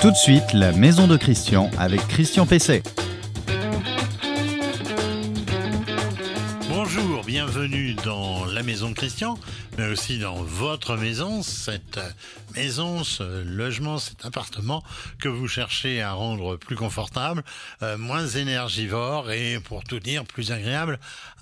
Tout de suite, la maison de Christian avec Christian Pesset. Bonjour, bienvenue dans la maison de Christian, mais aussi dans votre maison, cette maison, ce logement, cet appartement que vous cherchez à rendre plus confortable, euh, moins énergivore et pour tout dire plus agréable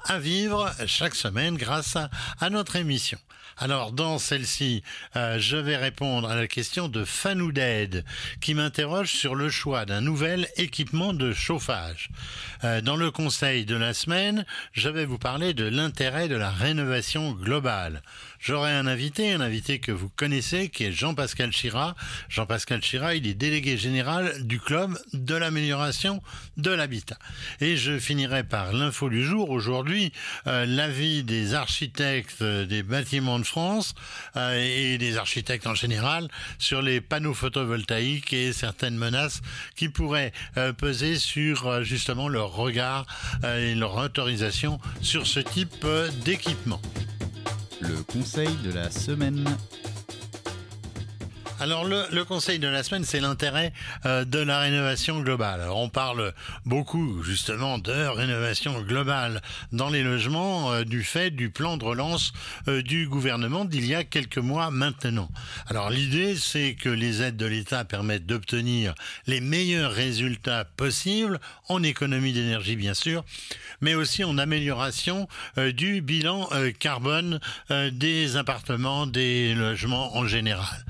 à vivre chaque semaine grâce à, à notre émission. Alors dans celle-ci, euh, je vais répondre à la question de Fanou Dead qui m'interroge sur le choix d'un nouvel équipement de chauffage. Euh, dans le conseil de la semaine, je vais vous parler de l'intérêt de la rénovation globale. J'aurai un invité, un invité que vous connaissez, qui est Jean-Pascal Chira. Jean-Pascal Chira, il est délégué général du club de l'amélioration de l'habitat. Et je finirai par l'info du jour. Aujourd'hui, euh, l'avis des architectes des bâtiments de France euh, et des architectes en général sur les panneaux photovoltaïques et certaines menaces qui pourraient euh, peser sur justement leur regard et leur autorisation sur ce type d'équipement. Le conseil de la semaine. Alors le, conseil de la semaine, c'est l'intérêt euh, de la rénovation globale. Alors, on parle beaucoup justement de rénovation globale dans les logements euh, du fait du plan de relance euh, du gouvernement d'il y a quelques mois maintenant. Alors l'idée, c'est que les aides de l'État permettent d'obtenir les meilleurs résultats possibles en économie d'énergie bien sûr, mais aussi en amélioration du bilan carbone des appartements, des logements en général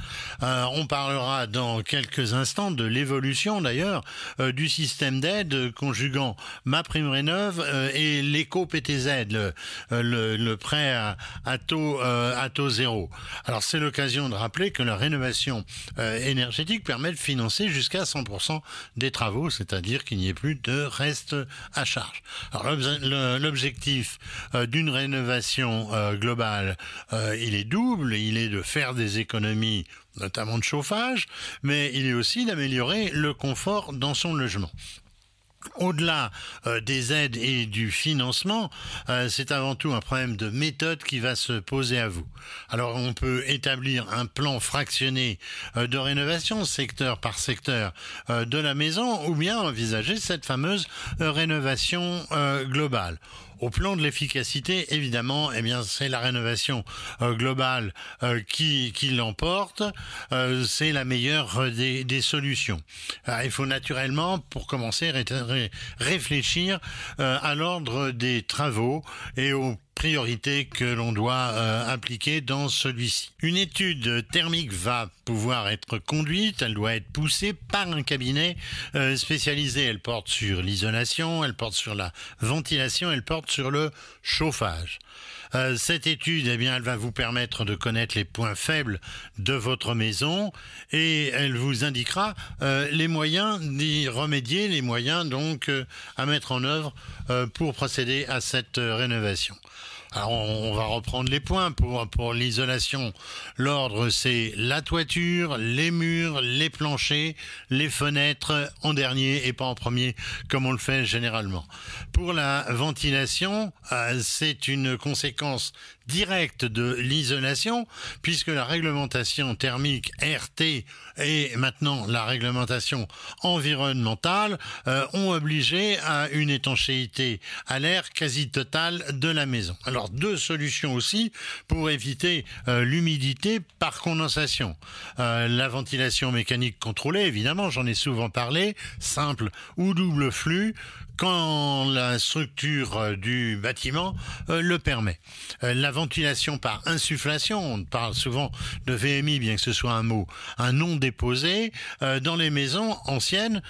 on parlera dans quelques instants de l'évolution d'ailleurs euh, du système d'aide conjuguant ma prime rénove euh, et l'éco PTZ, le, euh, le, prêt à, taux à taux zéro. Alors c'est l'occasion de rappeler que la rénovation énergétique permet de financer jusqu'à 100% des travaux, c'est-à-dire qu'il n'y ait plus de reste à charge. Alors l'objectif d'une rénovation globale, il est double, il est de faire des économies notamment de chauffage, mais il est aussi d'améliorer le confort dans son logement. Au-delà euh, des aides et du financement, euh, c'est avant tout un problème de méthode qui va se poser à vous. Alors on peut établir un plan fractionné euh, de rénovation secteur par secteur de la maison ou bien envisager cette fameuse rénovation globale. Au plan de l'efficacité, évidemment, eh bien, c'est la rénovation euh, globale euh, qui, l'emporte. Euh, c'est la meilleure des, des solutions. il faut naturellement, pour commencer, réfléchir à l'ordre des travaux et au priorités que l'on doit euh, appliquer dans celui-ci. Une étude thermique va pouvoir être conduite, elle doit être poussée par un cabinet euh, spécialisé. Elle porte sur l'isolation, elle porte sur la ventilation, elle porte sur le chauffage. Euh, cette étude, eh bien, elle va vous permettre de connaître les points faibles de votre maison et elle vous indiquera les moyens d'y remédier, les moyens donc à mettre en œuvre pour procéder à cette rénovation. Alors on, va reprendre les points pour, l'isolation. L'ordre c'est la toiture, les murs, les planchers, les fenêtres en dernier et pas en premier comme on le fait généralement. Pour la ventilation, euh, c'est une conséquence directe de l'isolation puisque la réglementation thermique RT et maintenant la réglementation environnementale euh, ont obligé à une étanchéité à l'air quasi totale de la maison. Deux solutions aussi pour éviter euh, l'humidité par condensation. Euh, la ventilation mécanique contrôlée, évidemment, j'en ai souvent parlé, simple ou double flux, quand la structure euh, du bâtiment le permet. La ventilation par insufflation, on parle souvent de VMI, bien que ce soit un mot, un nom déposé, dans les maisons anciennes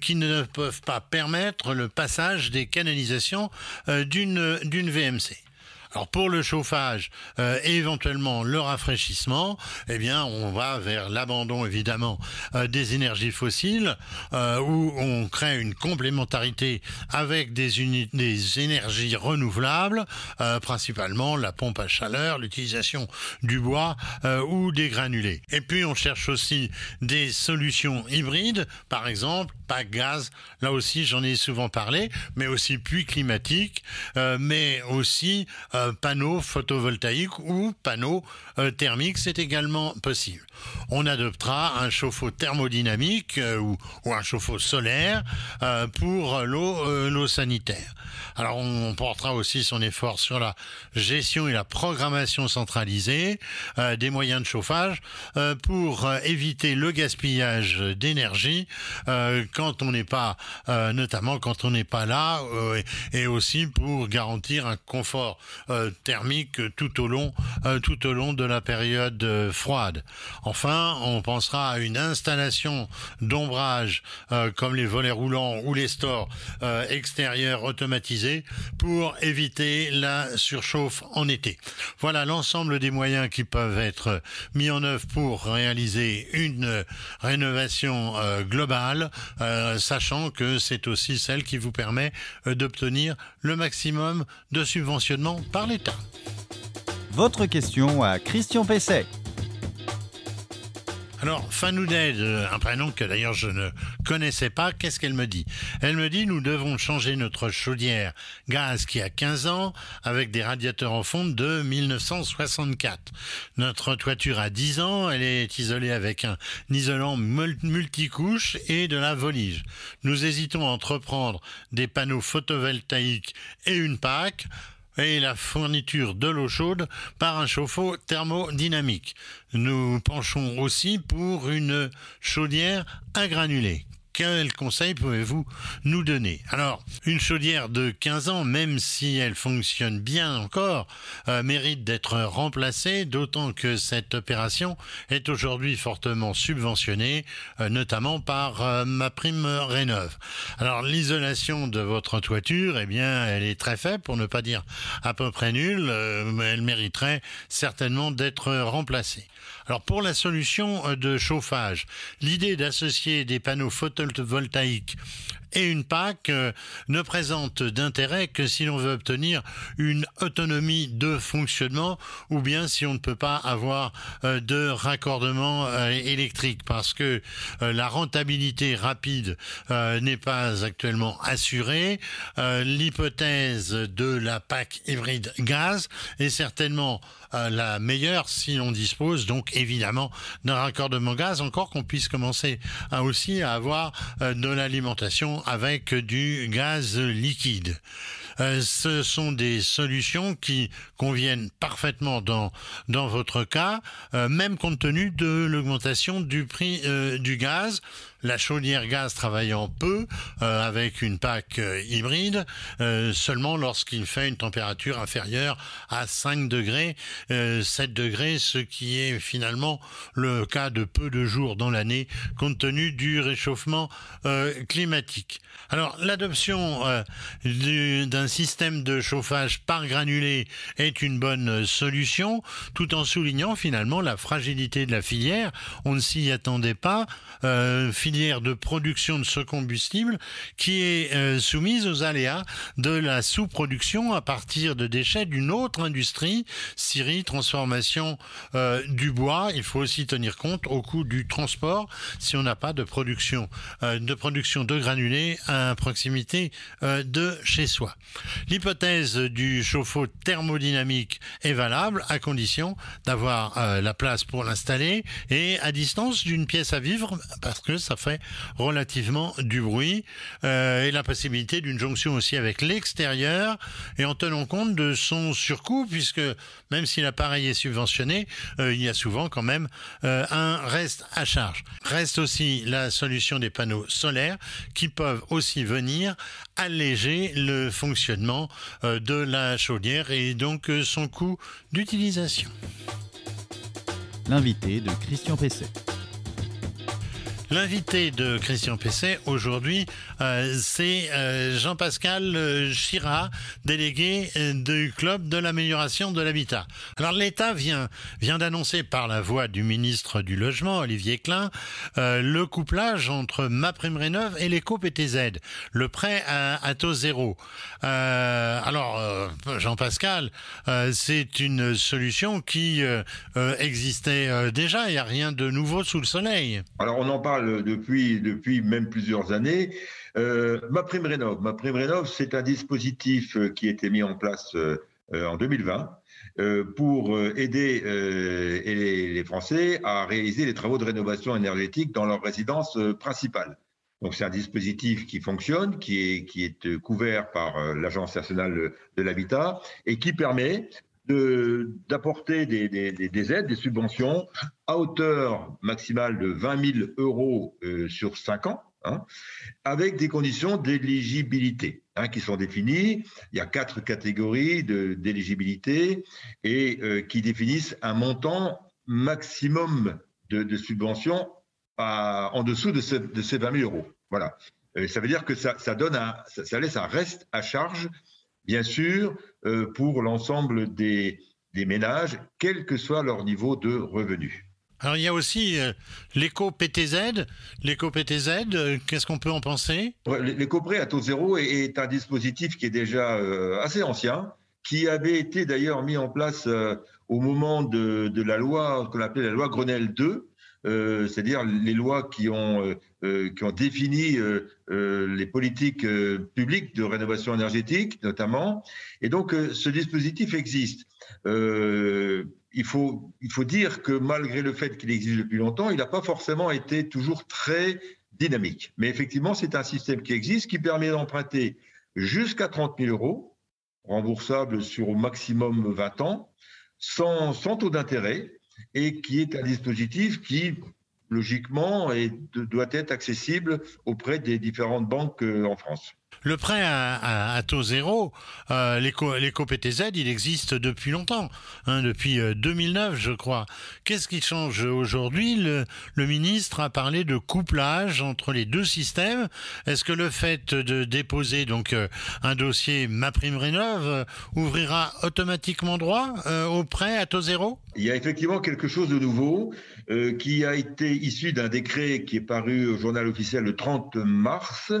qui ne peuvent pas permettre le passage des canalisations d'une VMC. Alors pour le chauffage euh, et éventuellement le rafraîchissement, eh bien on va vers l'abandon évidemment euh, des énergies fossiles euh, où on crée une complémentarité avec des, des énergies renouvelables, principalement la pompe à chaleur, l'utilisation du bois ou des granulés. Et puis on cherche aussi des solutions hybrides, par exemple pas gaz, là aussi j'en ai souvent parlé, mais aussi puits climatique, mais aussi panneaux photovoltaïques ou panneaux thermiques, c'est également possible. On adoptera un chauffe-eau thermodynamique ou, ou, un chauffe-eau solaire pour l'eau sanitaire. Alors on portera aussi son effort sur la gestion et la programmation centralisée des moyens de chauffage pour éviter le gaspillage d'énergie quand on n'est pas, notamment quand on n'est pas là, et aussi pour garantir un confort thermique tout au long, tout au long de la période froide. Enfin, on pensera à une installation d'ombrage comme les volets roulants ou les stores extérieurs automatisés pour éviter la surchauffe en été. Voilà l'ensemble des moyens qui peuvent être mis en œuvre pour réaliser une rénovation globale, sachant que c'est aussi celle qui vous permet d'obtenir le maximum de subventionnement par l'État. Votre question à Christian Pesset. Alors, Fanouded, un prénom que d'ailleurs je ne connaissais pas, qu'est-ce qu'elle me dit? Elle me dit nous devons changer notre chaudière gaz qui a 15 ans avec des radiateurs en fonte de 1964. Notre toiture a 10 ans, elle est isolée avec un isolant multicouche et de la volige. Nous hésitons à entreprendre des panneaux photovoltaïques et une PAC et la fourniture de l'eau chaude par un chauffe-eau thermodynamique. Nous penchons aussi pour une chaudière à granulés. Quel conseil pouvez-vous nous donner? Alors, une chaudière de 15 ans, même si elle fonctionne bien encore, euh, mérite d'être remplacée, d'autant que cette opération est aujourd'hui fortement subventionnée, euh, notamment par euh, ma prime Rénov. Alors, l'isolation de votre toiture, eh bien, elle est très faible, pour ne pas dire à peu près nulle, mais elle mériterait certainement d'être remplacée. Alors, pour la solution de chauffage, l'idée d'associer des panneaux photovoltaïques photovoltaïque et une PAC euh, ne présente d'intérêt que si l'on veut obtenir une autonomie de fonctionnement ou bien si on ne peut pas avoir euh, de raccordement euh, électrique parce que la rentabilité rapide n'est pas actuellement assurée. L'hypothèse de la PAC hybride gaz est certainement la meilleure si on dispose donc évidemment d'un raccordement gaz, encore qu'on puisse commencer aussi à avoir de l'alimentation avec du gaz liquide. Euh, ce sont des solutions qui conviennent parfaitement dans, votre cas, euh, même compte tenu de l'augmentation du prix euh, du gaz. La chaudière gaz travaillant peu avec une PAC hybride, seulement lorsqu'il fait une température inférieure à 5 degrés, 7 degrés, ce qui est finalement le cas de peu de jours dans l'année compte tenu du réchauffement climatique. Alors l'adoption d'un un système de chauffage par granulé est une bonne solution, tout en soulignant finalement la fragilité de la filière. On ne s'y attendait pas. Euh, filière de production de ce combustible qui est euh, soumise aux aléas de la sous-production à partir de déchets d'une autre industrie, scierie, transformation euh, du bois. Il faut aussi tenir compte au coût du transport si on n'a pas de production, de production de granulés à proximité de chez soi. L'hypothèse du chauffe-eau thermodynamique est valable à condition d'avoir euh, la place pour l'installer et à distance d'une pièce à vivre parce que ça fait relativement du bruit euh, et la possibilité d'une jonction aussi avec l'extérieur et en tenant compte de son surcoût puisque même si l'appareil est subventionné, euh, il y a souvent quand même un reste à charge. Reste aussi la solution des panneaux solaires qui peuvent aussi venir alléger le fonctionnement euh, de la chaudière et donc euh, son coût d'utilisation. L'invité de Christian Pesset. L'invité de Christian Pesset aujourd'hui, euh, c'est euh, Jean-Pascal Chira, délégué euh, du club de l'amélioration de l'habitat. Alors l'État vient vient d'annoncer par la voix du ministre du Logement Olivier Klein le couplage entre MaPrimeRénov et l'éco-PTZ, le prêt à, taux zéro. alors Jean-Pascal, c'est une solution qui existait déjà. Il n'y a rien de nouveau sous le soleil. Alors on en parle depuis, depuis même plusieurs années. Euh, ma prime rénov, ma prime rénov, c'est un dispositif euh, qui a été mis en place euh, en 2020 pour aider les Français à réaliser les travaux de rénovation énergétique dans leur résidence principale. Donc c'est un dispositif qui fonctionne, qui est, qui est couvert par l'Agence nationale de l'habitat et qui permet d'apporter des, des, aides, des subventions à hauteur maximale de 20 000 euros euh, sur 5 ans, hein, avec des conditions d'éligibilité hein, qui sont définies. Il y a quatre catégories d'éligibilité et euh, qui définissent un montant maximum de, de subventions en dessous de, ces 20 000 euros. Voilà. Euh, ça veut dire que ça, ça donne un, ça laisse un reste à charge bien sûr, euh, pour l'ensemble des, ménages, quel que soit leur niveau de revenu. Alors il y a aussi euh, l'éco-PTZ. L'éco-PTZ, euh, qu'est-ce qu'on peut en penser? L'éco-prêt à taux zéro est, un dispositif qui est déjà assez ancien, qui avait été d'ailleurs mis en place au moment de, de la loi qu'on appelait la loi Grenelle 2, euh, c'est-à-dire les lois qui ont, euh, euh, qui ont défini les politiques publiques de rénovation énergétique, notamment. Et donc, ce dispositif existe. il, faut, il faut dire que malgré le fait qu'il existe depuis longtemps, il n'a pas forcément été toujours très dynamique. Mais effectivement, c'est un système qui existe, qui permet d'emprunter jusqu'à 30 000 euros, remboursable sur au maximum 20 ans, sans, sans taux d'intérêt, et qui est un dispositif qui, logiquement, doit être accessible auprès des différentes banques euh, en France. Le prêt à, taux zéro, euh, l'éco-PTZ, il existe depuis longtemps, hein, depuis 2009, euh, je crois. Qu'est-ce qui change aujourd'hui? Le, ministre a parlé de couplage entre les deux systèmes. Est-ce que le fait de déposer donc euh, un dossier MaPrimeRénov euh, ouvrira automatiquement droit au prêt à taux zéro? Il y a effectivement quelque chose de nouveau qui a été issu d'un décret qui est paru au journal officiel le 30 mars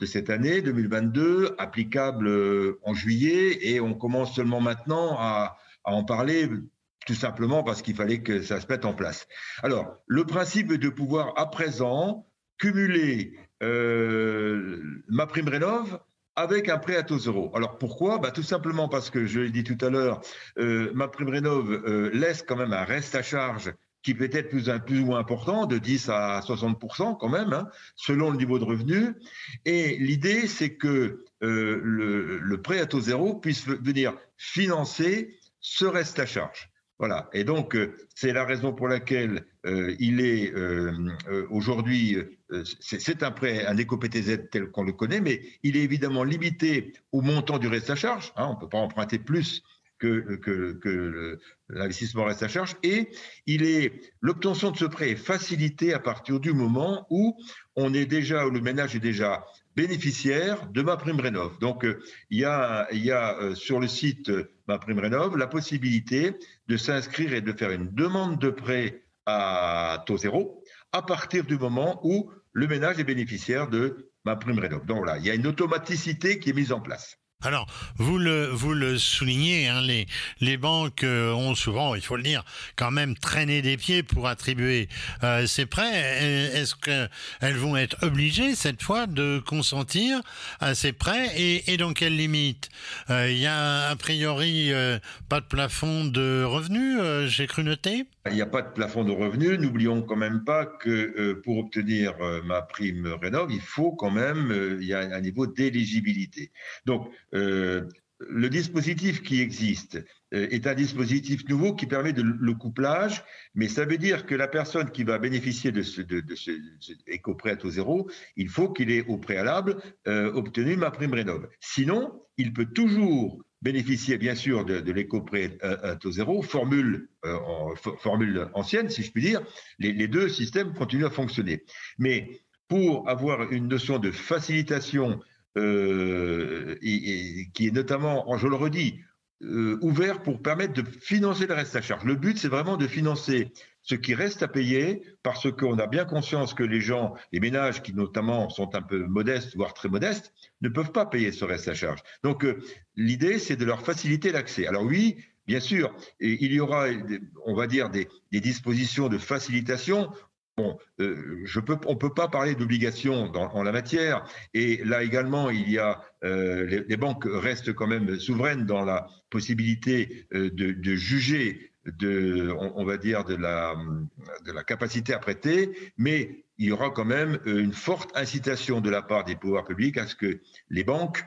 de cette année 2022, applicable euh, en juillet, et on commence seulement maintenant à, en parler tout simplement parce qu'il fallait que ça se mette en place. Alors, le principe est de pouvoir à présent cumuler euh, ma prime rénov avec un prêt à taux zéro. Alors pourquoi? Bah, Tout simplement parce que, je l'ai dit tout à l'heure, euh, ma prime rénov laisse quand même un reste à charge qui peut être plus, ou moins important, de 10 à 60% quand même, hein, selon le niveau de revenu. Et l'idée, c'est que euh, le, prêt à taux zéro puisse venir financer ce reste à charge. Voilà. Et donc, euh, c'est la raison pour laquelle euh, il est aujourd'hui, c'est un prêt, un éco-PTZ tel qu'on le connaît, mais il est évidemment limité au montant du reste à charge. Hein, on ne peut pas emprunter plus que, l'investissement reste à charge et il est l'obtention de ce prêt est facilitée à partir du moment où on est déjà où le ménage est déjà bénéficiaire de ma prime rénov. Donc euh, il y a, il y a euh, sur le site euh, ma prime rénov la possibilité de s'inscrire et de faire une demande de prêt à taux zéro à partir du moment où le ménage est bénéficiaire de ma prime rénov. Donc voilà, il y a une automaticité qui est mise en place. Alors, vous le, vous le soulignez, hein, les, les banques euh, ont souvent, il faut le dire, quand même traîné des pieds pour attribuer euh, ces prêts. Est-ce qu'elles vont être obligées cette fois de consentir à ces prêts et, et dans quelles limites euh, Il y a a priori pas de plafond de revenus, j'ai cru noter il n'y a pas de plafond de revenus. N'oublions quand même pas que euh, pour obtenir euh, ma prime rénov, il faut quand même, euh, il y a un niveau d'éligibilité. Donc, le dispositif qui existe est un dispositif nouveau qui permet de le couplage, mais ça veut dire que la personne qui va bénéficier de ce, de, de éco-prêt à taux zéro, il faut qu'il ait au préalable obtenu ma prime rénov. Sinon, il peut toujours bénéficier bien sûr de, l'éco-prêt à, taux zéro, formule, euh, formule ancienne, si je puis dire, les, deux systèmes continuent à fonctionner. Mais pour avoir une notion de facilitation euh, qui est notamment, je le redis, euh, ouvert pour permettre de financer le reste à charge. Le but, c'est vraiment de financer ce qui reste à payer parce qu'on a bien conscience que les gens, les ménages qui notamment sont un peu modestes, voire très modestes, ne peuvent pas payer ce reste à charge. Donc euh, l'idée, c'est de leur faciliter l'accès. Alors oui, bien sûr, il y aura, on va dire, des, des dispositions de facilitation Euh, on ne peut pas parler d'obligation en la matière. Et là également, il y a euh, les, banques restent quand même souveraines dans la possibilité euh, de, juger de, on, va dire, de la, de la capacité à prêter, mais il y aura quand même une forte incitation de la part des pouvoirs publics à ce que les banques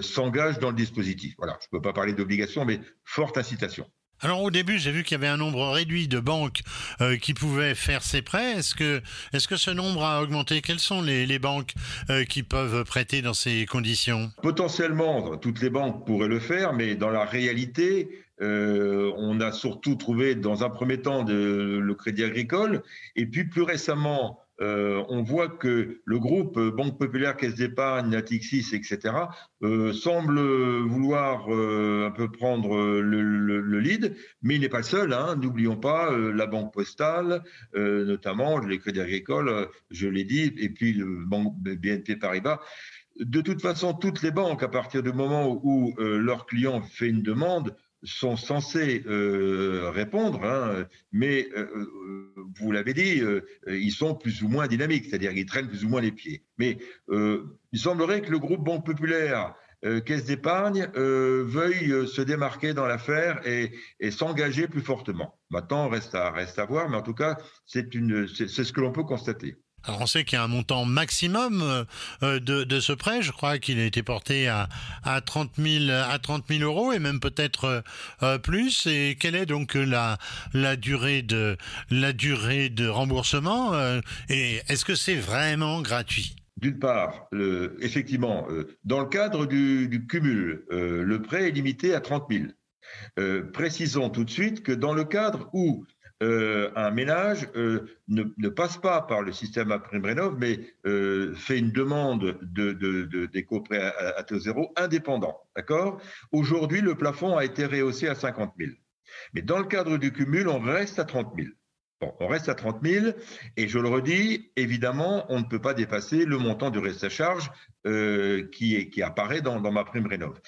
s'engagent dans le dispositif. Voilà, je ne peux pas parler d'obligation, mais forte incitation. Alors au début, j'ai vu qu'il y avait un nombre réduit de banques euh, qui pouvaient faire ces prêts. Est-ce que, est-ce que ce nombre a augmenté? Quelles sont les, banques euh, qui peuvent prêter dans ces conditions? Potentiellement, toutes les banques pourraient le faire, mais dans la réalité, euh, on a surtout trouvé dans un premier temps le Crédit Agricole, et puis plus récemment euh, on voit que le groupe Banque Populaire, Caisse d'Épargne, Natixis, etc., euh, semble vouloir euh, un peu prendre le, lead, mais il n'est pas le seul. Hein. N'oublions pas la Banque Postale, notamment les Crédits Agricoles, je l'ai dit, et puis le Banque BNP Paribas. De toute façon, toutes les banques, à partir du moment où leur client fait une demande, sont censés euh, répondre, hein, mais euh, euh, vous l'avez dit, ils sont plus ou moins dynamiques, c'est-à-dire qu'ils traînent plus ou moins les pieds. Mais il semblerait que le groupe Banque Populaire, Caisse d'épargne, veuille se démarquer dans l'affaire et, s'engager plus fortement. Maintenant, reste à, reste à voir, mais en tout cas, c'est ce que l'on peut constater. Alors on sait qu'il y a un montant maximum euh, euh, de, ce prêt. Je crois qu'il a été porté à, à 30 000 à 30 000 euros et même peut-être euh, plus. Et quelle est donc la durée de remboursement Et est-ce que c'est vraiment gratuit? D'une part, effectivement, dans le cadre du, du cumul, le prêt est limité à 30 000. précisons tout de suite que dans le cadre où euh, un ménage euh, ne, passe pas par le système AprimeRénov, mais euh, fait une demande de, de, d'éco-prêt à, taux zéro indépendant. D'accord? Aujourd'hui, le plafond a été rehaussé à 50 000. Mais dans le cadre du cumul, on reste à 30 000. Bon, on reste à 30 000 et je le redis, évidemment, on ne peut pas dépasser le montant du reste à charge qui, apparaît dans, ma prime rénov.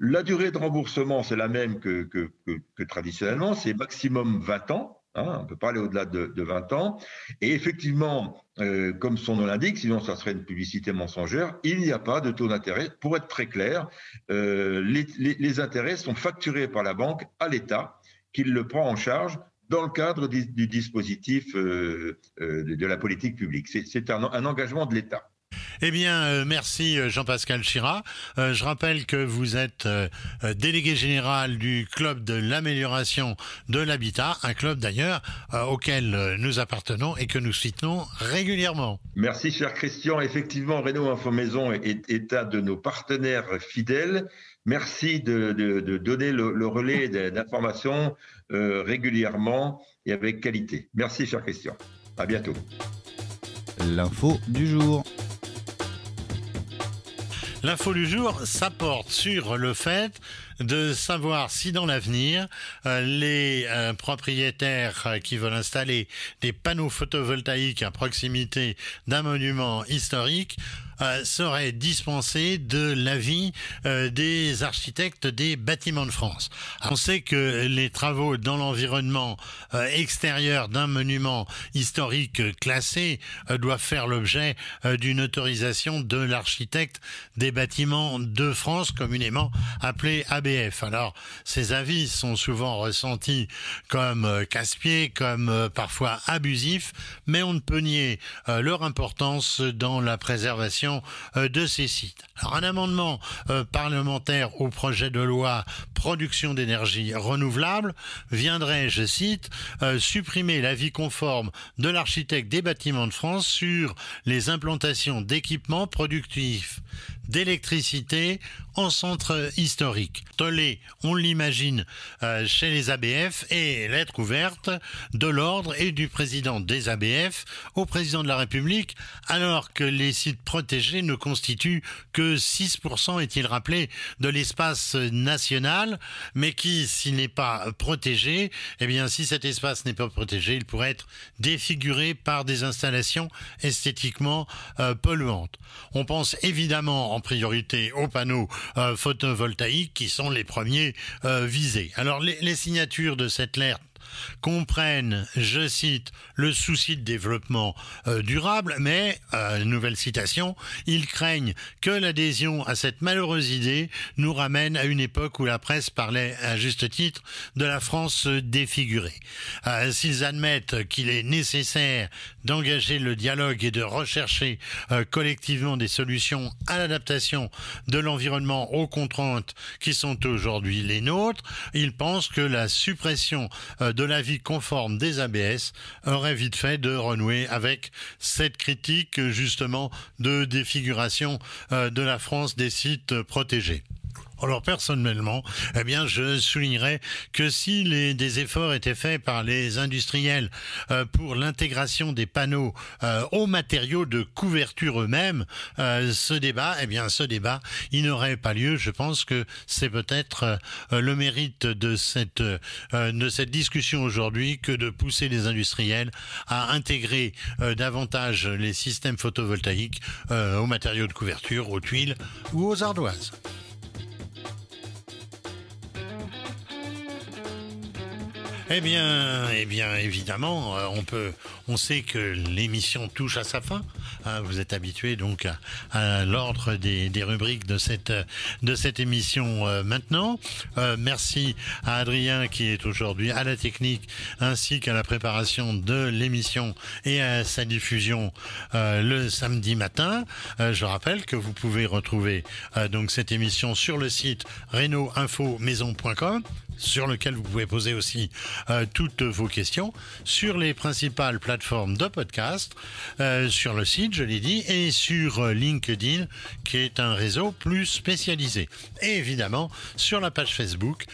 La durée de remboursement, c'est la même que, que traditionnellement, c'est maximum 20 ans. Hein, on ne peut pas aller au-delà de, 20 ans. Et effectivement, euh, comme son nom l'indique, sinon ça serait une publicité mensongère, il n'y a pas de taux d'intérêt. Pour être très clair, euh, les, intérêts sont facturés par la banque à l'État, qui le prend en charge dans le cadre du, dispositif euh, de, la politique publique. C'est un engagement de l'État. Eh bien, euh, merci euh, Jean-Pascal Chira. Euh, je rappelle que vous êtes délégué général du club de l'amélioration de l'habitat, un club d'ailleurs auquel nous appartenons et que nous soutenons régulièrement. Merci cher Christian. Effectivement, Renault Info Maison est, est un de nos partenaires fidèles. Merci de, donner le, le relais d'informations régulièrement et avec qualité. Merci cher Christian. À bientôt. L'info du jour. L'info du jour, ça porte sur le fait de savoir si dans l'avenir, euh, les euh, propriétaires euh, qui veulent installer des panneaux photovoltaïques à proximité d'un monument historique seraient dispensés de l'avis des architectes des bâtiments de France. on sait que les travaux dans l'environnement extérieur d'un monument historique classé doivent faire l'objet d'une autorisation de l'architecte des bâtiments de France, communément appelé Alors, ces avis sont souvent ressentis comme euh, casse-pieds, comme euh, parfois abusifs, mais on ne peut nier euh, leur importance dans la préservation de ces sites. Alors, un amendement parlementaire au projet de loi production d'énergie renouvelable viendrait, je cite, supprimer l'avis conforme de l'architecte des bâtiments de France sur les implantations d'équipements productifs d'électricité en centre historique. Tollé, on l'imagine, euh, chez les ABF et lettre ouverte de l'ordre et du président des ABF au président de la République, alors que les sites protégés ne constituent que 6%, est-il rappelé, de l'espace national, mais qui, s'il n'est pas protégé, eh bien, si cet espace n'est pas protégé, il pourrait être défiguré par des installations esthétiquement euh, polluantes. On pense évidemment priorité aux panneaux euh, photovoltaïques qui sont les premiers euh, visés. Alors les, signatures de cette lettre comprennent, je cite, le souci de développement euh, durable, mais, euh, nouvelle citation, ils craignent que l'adhésion à cette malheureuse idée nous ramène à une époque où la presse parlait à juste titre de la France défigurée. Euh, s'ils admettent qu'il est nécessaire d'engager le dialogue et de rechercher collectivement des solutions à l'adaptation de l'environnement aux contraintes qui sont aujourd'hui les nôtres, ils pensent que la suppression l'avis conforme des ABS aurait vite fait de renouer avec cette critique justement de défiguration euh, de la France des sites protégés. Alors personnellement, eh bien, je soulignerais que si des efforts étaient faits par les industriels euh, pour l'intégration des panneaux euh, aux matériaux de couverture eux-mêmes, euh, ce débat, eh bien, ce débat, il n'aurait pas lieu. Je pense que c'est peut-être le mérite de cette de cette discussion aujourd'hui que de pousser les industriels à intégrer davantage les systèmes photovoltaïques aux matériaux de couverture, aux tuiles ou aux ardoises. Eh bien, eh bien, évidemment, euh, on peut, on sait que l'émission touche à sa fin. Hein. vous êtes habitué donc à, l'ordre des, rubriques de cette de cette émission euh, maintenant. Euh, merci à Adrien qui est aujourd'hui à la technique ainsi qu'à la préparation de l'émission et à sa diffusion le samedi matin. je rappelle que vous pouvez retrouver donc cette émission sur le site reno maison.com sur lequel vous pouvez poser aussi euh, toutes vos questions sur les principales plateformes de podcast, euh, sur le site, je l'ai dit, et sur euh, LinkedIn, qui est un réseau plus spécialisé. Et évidemment, sur la page Facebook,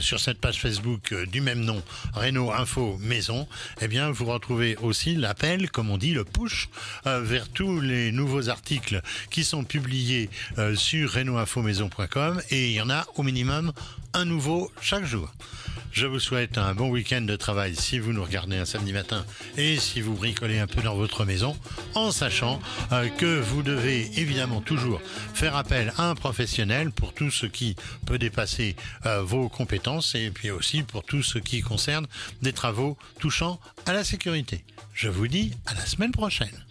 sur cette page Facebook du même nom, Renault Info Maison, eh bien, vous retrouvez aussi l'appel, comme on dit, le push, vers tous les nouveaux articles qui sont publiés sur renaultinfomaison.com et il y en a au minimum un nouveau chaque jour. Je vous souhaite un bon week-end de travail si vous nous regardez un samedi matin et si vous bricolez un peu dans votre maison, en sachant euh, que vous devez évidemment toujours faire appel à un professionnel pour tout ce qui peut dépasser euh, vos compétences et puis aussi pour tout ce qui concerne des travaux touchant à la sécurité. Je vous dis à la semaine prochaine.